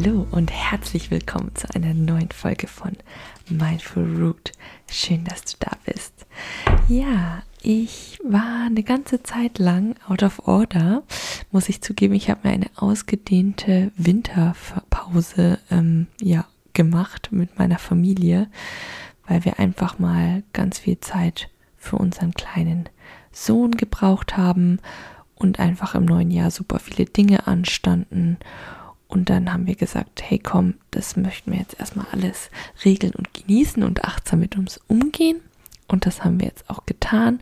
Hallo und herzlich willkommen zu einer neuen Folge von Mindful Root. Schön, dass du da bist. Ja, ich war eine ganze Zeit lang out of order, muss ich zugeben. Ich habe mir eine ausgedehnte Winterpause ähm, ja, gemacht mit meiner Familie, weil wir einfach mal ganz viel Zeit für unseren kleinen Sohn gebraucht haben und einfach im neuen Jahr super viele Dinge anstanden. Und dann haben wir gesagt, hey komm, das möchten wir jetzt erstmal alles regeln und genießen und achtsam mit uns umgehen. Und das haben wir jetzt auch getan.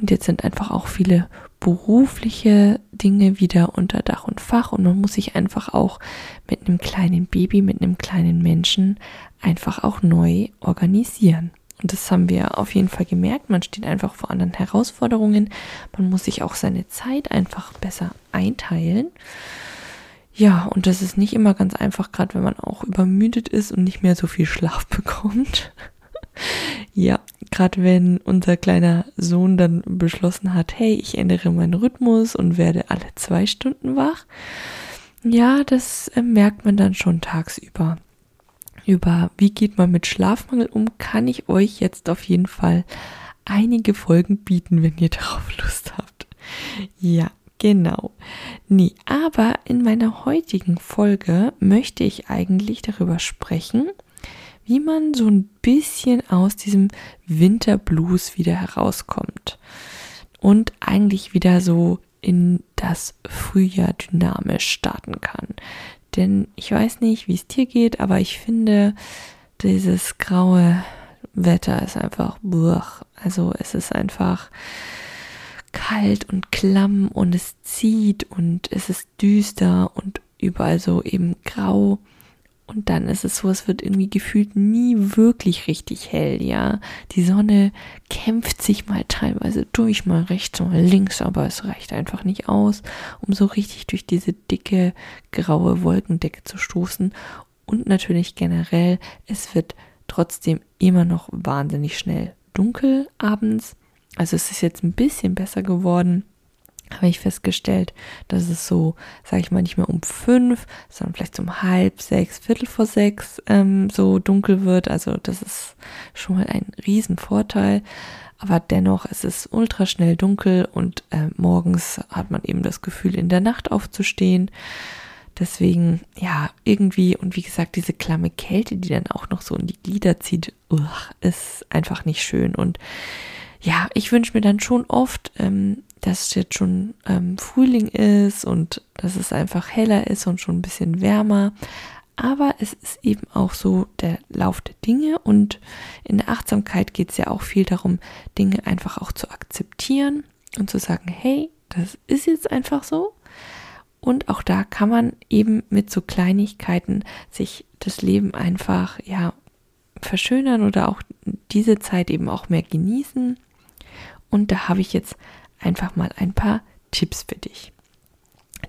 Und jetzt sind einfach auch viele berufliche Dinge wieder unter Dach und Fach. Und man muss sich einfach auch mit einem kleinen Baby, mit einem kleinen Menschen einfach auch neu organisieren. Und das haben wir auf jeden Fall gemerkt. Man steht einfach vor anderen Herausforderungen. Man muss sich auch seine Zeit einfach besser einteilen. Ja, und das ist nicht immer ganz einfach, gerade wenn man auch übermüdet ist und nicht mehr so viel Schlaf bekommt. ja, gerade wenn unser kleiner Sohn dann beschlossen hat, hey, ich ändere meinen Rhythmus und werde alle zwei Stunden wach. Ja, das äh, merkt man dann schon tagsüber. Über wie geht man mit Schlafmangel um, kann ich euch jetzt auf jeden Fall einige Folgen bieten, wenn ihr darauf Lust habt. Ja, genau. Nee, aber in meiner heutigen Folge möchte ich eigentlich darüber sprechen, wie man so ein bisschen aus diesem Winterblues wieder herauskommt und eigentlich wieder so in das Frühjahr dynamisch starten kann. Denn ich weiß nicht, wie es dir geht, aber ich finde, dieses graue Wetter ist einfach, buch. also es ist einfach kalt und klamm und es zieht und es ist düster und überall so eben grau. Und dann ist es so, es wird irgendwie gefühlt nie wirklich richtig hell, ja. Die Sonne kämpft sich mal teilweise durch, mal rechts, mal links, aber es reicht einfach nicht aus, um so richtig durch diese dicke, graue Wolkendecke zu stoßen. Und natürlich generell, es wird trotzdem immer noch wahnsinnig schnell dunkel abends. Also es ist jetzt ein bisschen besser geworden habe ich festgestellt, dass es so, sage ich mal, nicht mehr um fünf, sondern vielleicht um halb sechs, viertel vor sechs ähm, so dunkel wird. Also das ist schon mal ein Riesenvorteil. Aber dennoch ist es ultra schnell dunkel und äh, morgens hat man eben das Gefühl, in der Nacht aufzustehen. Deswegen, ja, irgendwie, und wie gesagt, diese klamme Kälte, die dann auch noch so in die Glieder zieht, uch, ist einfach nicht schön. Und ja, ich wünsche mir dann schon oft, ähm, dass es jetzt schon ähm, Frühling ist und dass es einfach heller ist und schon ein bisschen wärmer. Aber es ist eben auch so der Lauf der Dinge und in der Achtsamkeit geht es ja auch viel darum, Dinge einfach auch zu akzeptieren und zu sagen, hey, das ist jetzt einfach so. Und auch da kann man eben mit so Kleinigkeiten sich das Leben einfach, ja, verschönern oder auch diese Zeit eben auch mehr genießen. Und da habe ich jetzt einfach mal ein paar Tipps für dich.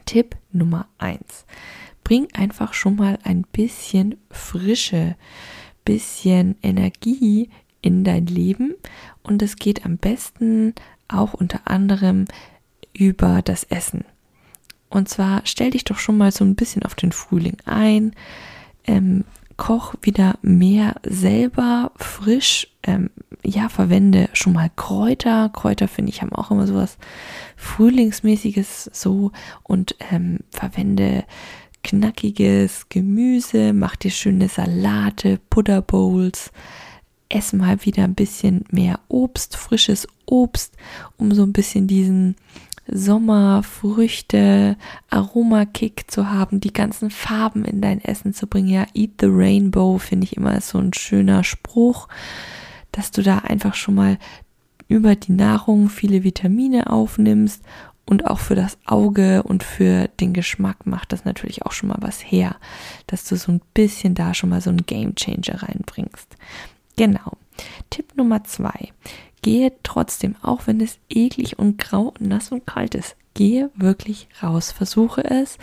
Tipp Nummer eins: Bring einfach schon mal ein bisschen Frische, bisschen Energie in dein Leben und es geht am besten auch unter anderem über das Essen. Und zwar stell dich doch schon mal so ein bisschen auf den Frühling ein, ähm, koch wieder mehr selber frisch. Ähm, ja, verwende schon mal Kräuter. Kräuter finde ich haben auch immer sowas Frühlingsmäßiges so und ähm, verwende knackiges Gemüse, mach dir schöne Salate, Butterbowls. Ess mal wieder ein bisschen mehr Obst, frisches Obst, um so ein bisschen diesen Sommerfrüchte, Aromakick zu haben, die ganzen Farben in dein Essen zu bringen. Ja, Eat the Rainbow finde ich immer so ein schöner Spruch, dass du da einfach schon mal über die Nahrung viele Vitamine aufnimmst und auch für das Auge und für den Geschmack macht das natürlich auch schon mal was her, dass du so ein bisschen da schon mal so ein Game Changer reinbringst. Genau. Tipp Nummer zwei. Gehe trotzdem, auch wenn es eklig und grau und nass und kalt ist, gehe wirklich raus, versuche es.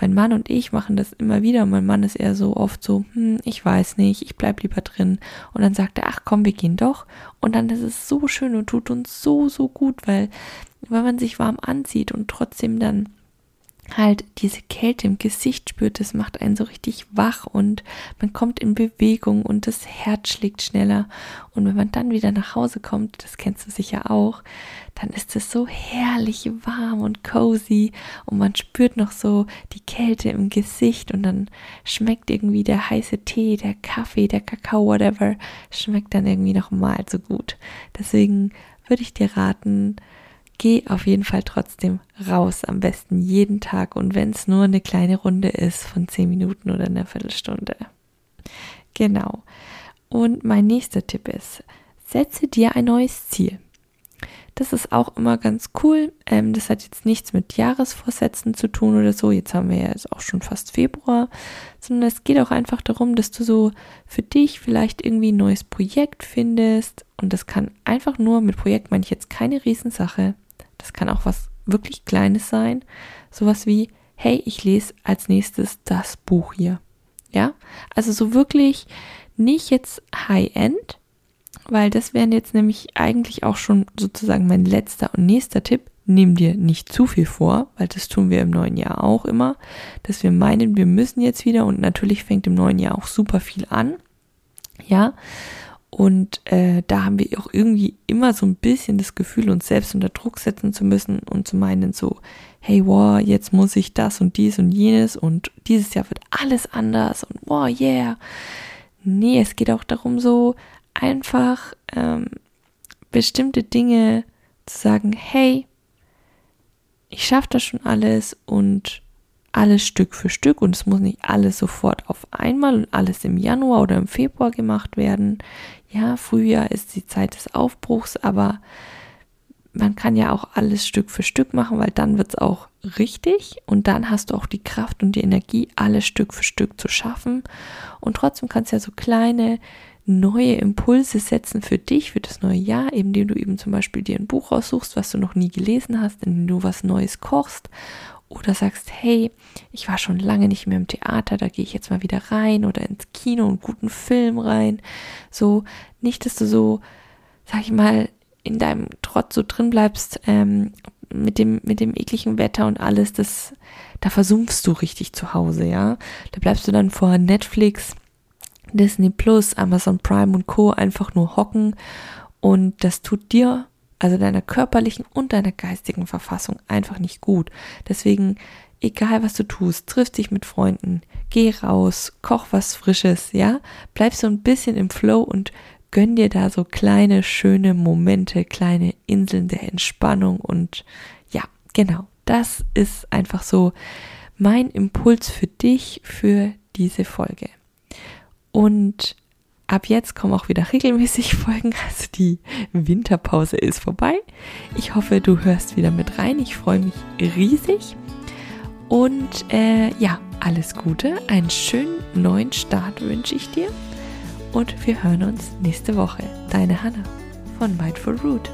Mein Mann und ich machen das immer wieder. Mein Mann ist eher so oft so, hm, ich weiß nicht, ich bleib lieber drin. Und dann sagt er, ach komm, wir gehen doch. Und dann ist es so schön und tut uns so, so gut, weil, wenn man sich warm anzieht und trotzdem dann halt diese Kälte im Gesicht spürt, das macht einen so richtig wach und man kommt in Bewegung und das Herz schlägt schneller. Und wenn man dann wieder nach Hause kommt, das kennst du sicher auch, dann ist es so herrlich warm und cozy und man spürt noch so die Kälte im Gesicht und dann schmeckt irgendwie der heiße Tee, der Kaffee, der Kakao, whatever, schmeckt dann irgendwie noch mal so gut. Deswegen würde ich dir raten, geh auf jeden Fall trotzdem raus, am besten jeden Tag und wenn es nur eine kleine Runde ist von zehn Minuten oder einer Viertelstunde. Genau. Und mein nächster Tipp ist, setze dir ein neues Ziel. Das ist auch immer ganz cool. Ähm, das hat jetzt nichts mit Jahresvorsätzen zu tun oder so. Jetzt haben wir ja jetzt auch schon fast Februar, sondern es geht auch einfach darum, dass du so für dich vielleicht irgendwie ein neues Projekt findest. Und das kann einfach nur, mit Projekt meine ich jetzt keine Riesensache, das kann auch was wirklich Kleines sein. Sowas wie, hey, ich lese als nächstes das Buch hier. Ja, also so wirklich nicht jetzt High-End, weil das wären jetzt nämlich eigentlich auch schon sozusagen mein letzter und nächster Tipp. Nimm dir nicht zu viel vor, weil das tun wir im neuen Jahr auch immer, dass wir meinen, wir müssen jetzt wieder und natürlich fängt im neuen Jahr auch super viel an. Ja, und äh, da haben wir auch irgendwie immer so ein bisschen das Gefühl, uns selbst unter Druck setzen zu müssen und zu meinen so, hey, wow, jetzt muss ich das und dies und jenes und dieses Jahr wird alles anders und wow, yeah. Nee, es geht auch darum, so einfach ähm, bestimmte Dinge zu sagen, hey, ich schaffe das schon alles und alles Stück für Stück und es muss nicht alles sofort auf einmal und alles im Januar oder im Februar gemacht werden. Ja, Frühjahr ist die Zeit des Aufbruchs, aber man kann ja auch alles Stück für Stück machen, weil dann wird es auch richtig und dann hast du auch die Kraft und die Energie, alles Stück für Stück zu schaffen. Und trotzdem kannst du ja so kleine neue Impulse setzen für dich, für das neue Jahr, indem du eben zum Beispiel dir ein Buch aussuchst, was du noch nie gelesen hast, indem du was Neues kochst oder sagst, hey, ich war schon lange nicht mehr im Theater, da gehe ich jetzt mal wieder rein oder ins Kino und guten Film rein. So, nicht, dass du so, sag ich mal, in deinem Trotz so drin bleibst, ähm, mit dem, mit dem ekligen Wetter und alles, das, da versumpfst du richtig zu Hause, ja. Da bleibst du dann vor Netflix, Disney Plus, Amazon Prime und Co. einfach nur hocken und das tut dir also deiner körperlichen und deiner geistigen Verfassung einfach nicht gut. Deswegen, egal was du tust, triff dich mit Freunden, geh raus, koch was Frisches, ja, bleib so ein bisschen im Flow und gönn dir da so kleine, schöne Momente, kleine Inseln der Entspannung und ja, genau, das ist einfach so mein Impuls für dich für diese Folge. Und Ab jetzt kommen auch wieder regelmäßig Folgen, also die Winterpause ist vorbei. Ich hoffe, du hörst wieder mit rein. Ich freue mich riesig. Und äh, ja, alles Gute, einen schönen neuen Start wünsche ich dir. Und wir hören uns nächste Woche. Deine Hanna von Mindful Root.